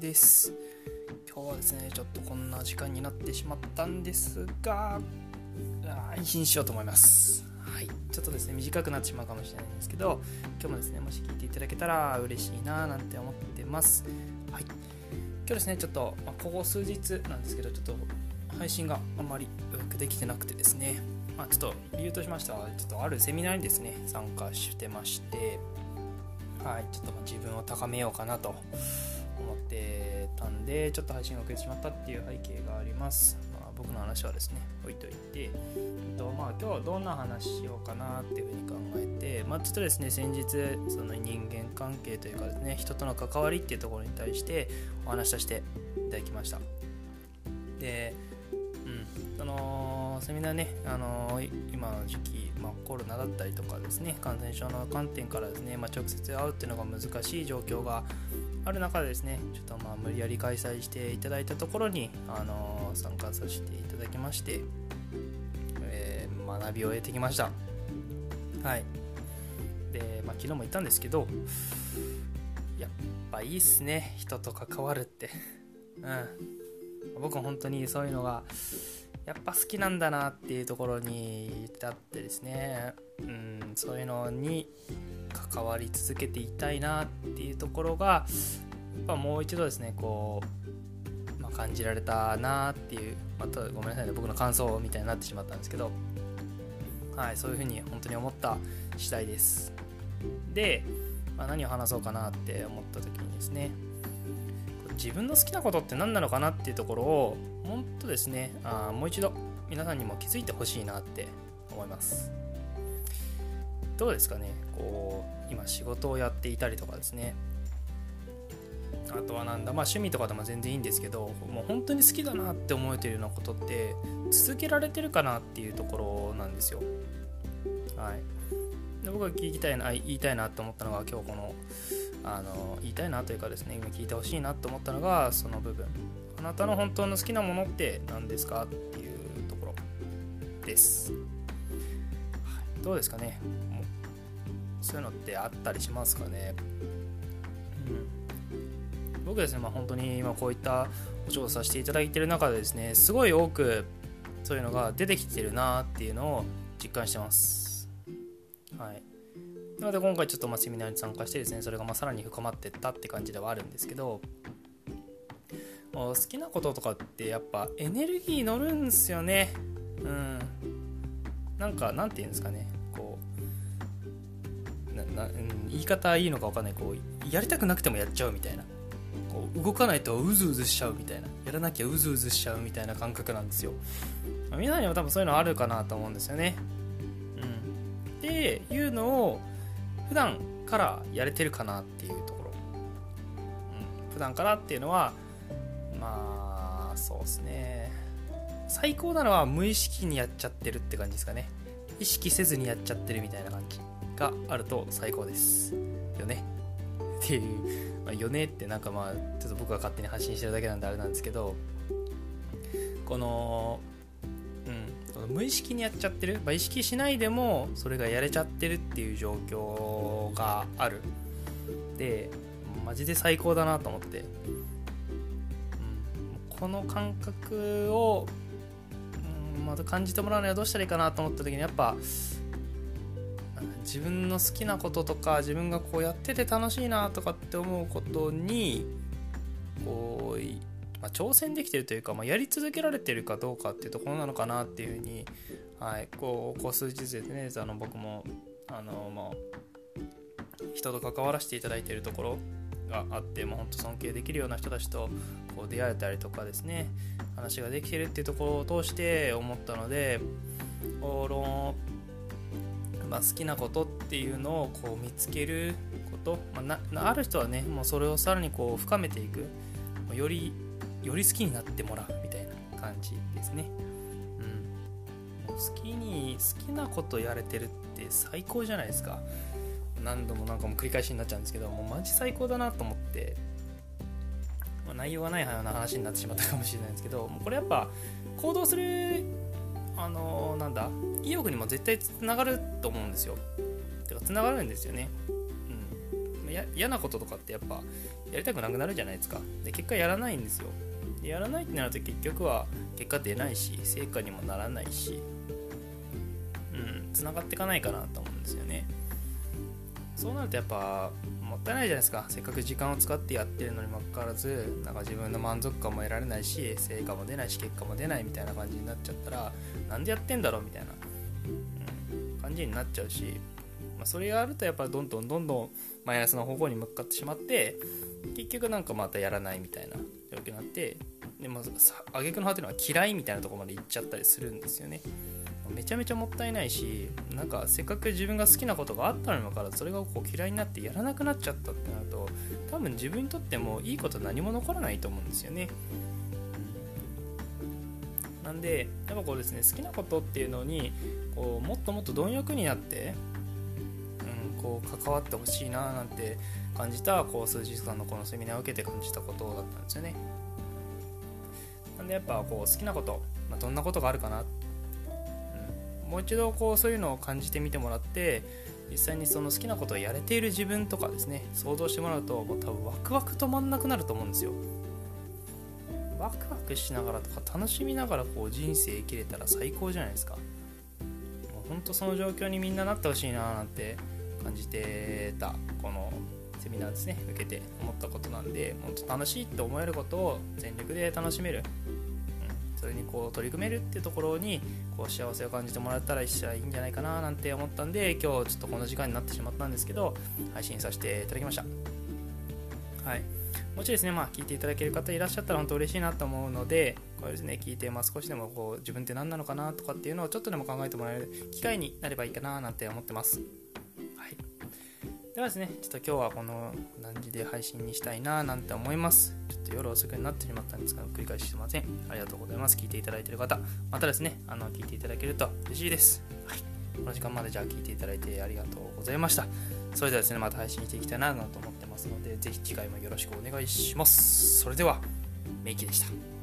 です。今日はですねちょっとこんな時間になってしまったんですが配信しようと思います。はい。ちょっとですね短くなってしまうかもしれないんですけど今日もですねもし聞いていただけたら嬉しいななんて思ってます。はい。今日ですねちょっと、ま、ここ数日なんですけどちょっと配信があんまりうまくできてなくてですね。まあ、ちょっと理由としましてはちょっとあるセミナーにですね参加してまして。はい。ちょっと自分を高めようかなとてたんでちょっと配信が遅れてしまったっていう背景があります、まあ、僕の話はですね置いといて、えっとまあ、今日はどんな話しようかなっていうふうに考えて、まあ、ちょっとですね先日その人間関係というかですね人との関わりっていうところに対してお話しさせていただきました。でうんそのセミナーね、あの、今の時期、まあ、コロナだったりとかですね、感染症の観点からですね、まあ、直接会うっていうのが難しい状況がある中でですね、ちょっとまあ無理やり開催していただいたところに、あのー、参加させていただきまして、えー、学びを得てきました。はい。で、まあ、昨日も言ったんですけど、やっぱいいっすね、人と関わるって。うん。僕は本当にそういうのがやっぱ好きなんだなっていうところに至ってですね、うん、そういうのに関わり続けていたいなっていうところがやっぱもう一度ですねこう、まあ、感じられたなっていうまたごめんなさいね僕の感想みたいになってしまったんですけどはいそういうふうに本当に思った次第です。で、まあ、何を話そうかなって思った時にですね自分の好きなことって何なのかなっていうところを本当ですねあもう一度皆さんにも気づいてほしいなって思います。どうですかね。こう今仕事をやっていたりとかですね。あとはなんだまあ趣味とかでも全然いいんですけどもう本当に好きだなって思えてるようなことって続けられてるかなっていうところなんですよ。はい。で僕が聞きたいな言いたいなと思ったのが今日このあの言いたいなというかですね今聞いてほしいなと思ったのがその部分。あなたの本当の好きなものって何ですかっていうところです、どうですかね。そういうのってあったりしますかね、うん、僕ですね、まあ、本当に今こういったお仕事させていただいている中でですねすごい多くそういうのが出てきてるなっていうのを実感してます。はい。なので今回ちょっとまあセミナーに参加してですねそれがまあさらに深まっていったって感じではあるんですけど好きなこととかってやっぱエネルギー乗るんすよね。うん。なんかなんて言うんですかねなな、言い方いいのか分かんない。こうやりたくなくてもやっちゃうみたいな。こう動かないとうずうずしちゃうみたいな。やらなきゃうずうずしちゃうみたいな感覚なんですよ。皆さんにも多分そういうのあるかなと思うんですよね。うん。っていうのを普段からやれてるかなっていうところ、うん、普段からっていうのはまあそうですね。最高なのは無意識にやっちゃってるって感じですかね。意識せずにやっちゃってるみたいな感じ。があると最高です。よね。っていう、まあ、よねってなんかまあちょっと僕が勝手に発信してるだけなんであれなんですけどこのうん無意識にやっちゃってる、まあ、意識しないでもそれがやれちゃってるっていう状況がある。でマジで最高だなと思って。うんこの感覚を、うん、また感じてもらうにはどうしたらいいかなと思った時にやっぱ自分の好きなこととか自分がこうやってて楽しいなとかって思うことにこう、まあ、挑戦できてるというか、まあ、やり続けられてるかどうかっていうところなのかなっていうふうに、はい、こうこう数日でねあの僕もあの、まあ、人と関わらせていただいているところがあって、もう本当尊敬できるような人たちとこう出会えたりとかですね話ができてるっていうところを通して思ったのでこの、まあ、好きなことっていうのをこう見つけること、まあ、なある人はねもうそれをさらにこう深めていくよりより好きになってもらうみたいな感じですね。うん、もう好きに好きなことやれてるって最高じゃないですか。何度も何かも繰り返しになっちゃうんですけどもうマジ最高だなと思って、まあ、内容がないような話になってしまったかもしれないんですけどもうこれやっぱ行動するあの、なんだ意欲にも絶対つながると思うんですよ。てかつながるんですよね。うん。嫌なこととかってやっぱやりたくなくなるじゃないですか。で結果やらないんですよ。でやらないってなると結局は結果出ないし成果にもならないしうんつながっていかないかなと思うんですよね。そうなるとやっぱもったいないじゃないですか。せっかく時間を使ってやってるのにもかかわらずなんか自分の満足感も得られないし成果も出ないし結果も出ないみたいな感じになっちゃったらなんでやってんだろうみたいな、うん、感じになっちゃうし、まあ、それやるとやっぱりどんどんどんどんマイナスの方向に向かってしまって結局なんかまたやらないみたいな状況になってでも挙句の果てのは嫌いみたいなとこまで行っちゃったりするんですよね。めちゃめちゃもったいないしなんかせっかく自分が好きなことがあったのにもからそれがこう嫌いになってやらなくなっちゃったってなると多分自分にとってもいいこと何も残らないと思うんですよね。なんでやっぱこうですね好きなことっていうのにこうもっともっと貪欲になって、うん、こう関わってほしいななんて感じたこう数日間のこのセミナーを受けて感じたことだったんですよね。なんでやっぱこう好きなこと、まあ、どんなことがあるかな、うん、もう一度こうそういうのを感じてみてもらって実際にその好きなことをやれている自分とかですね想像してもらうともう多分ワクワク止まんなくなると思うんですよ。ワクワクしながらとか楽しみながらこう人生生きれたら最高じゃないですか。もうほんとその状況にみんななってほしいななんて感じてたこのセミナーですね受けて思ったことなんで本当楽しいって思えることを全力で楽しめる、それにこう取り組めるっていうところにこう幸せを感じてもらったら一緒いいんじゃないかななんて思ったんで今日ちょっとこの時間になってしまったんですけど配信させていただきましたはいもちろんですね、まあ、聞いていただける方いらっしゃったら本当嬉しいなと思うので、これですね、聞いて、まあ、少しでもこう自分って何なのかなとかっていうのをちょっとでも考えてもらえる機会になればいいかななんて思ってます。はい。ではですね、ちょっと今日はこの何時で配信にしたいななんて思います。と夜遅くになってしまったんですが、繰り返しすいません。ありがとうございます。聞いていただいている方、またですね、あの聞いていただけると嬉しいです。はい。この時間までじゃあ聞いていただいてありがとうございました。それではですね、また配信していきたいなと思ってますので、ぜひ次回もよろしくお願いします。それでは、メイキでした。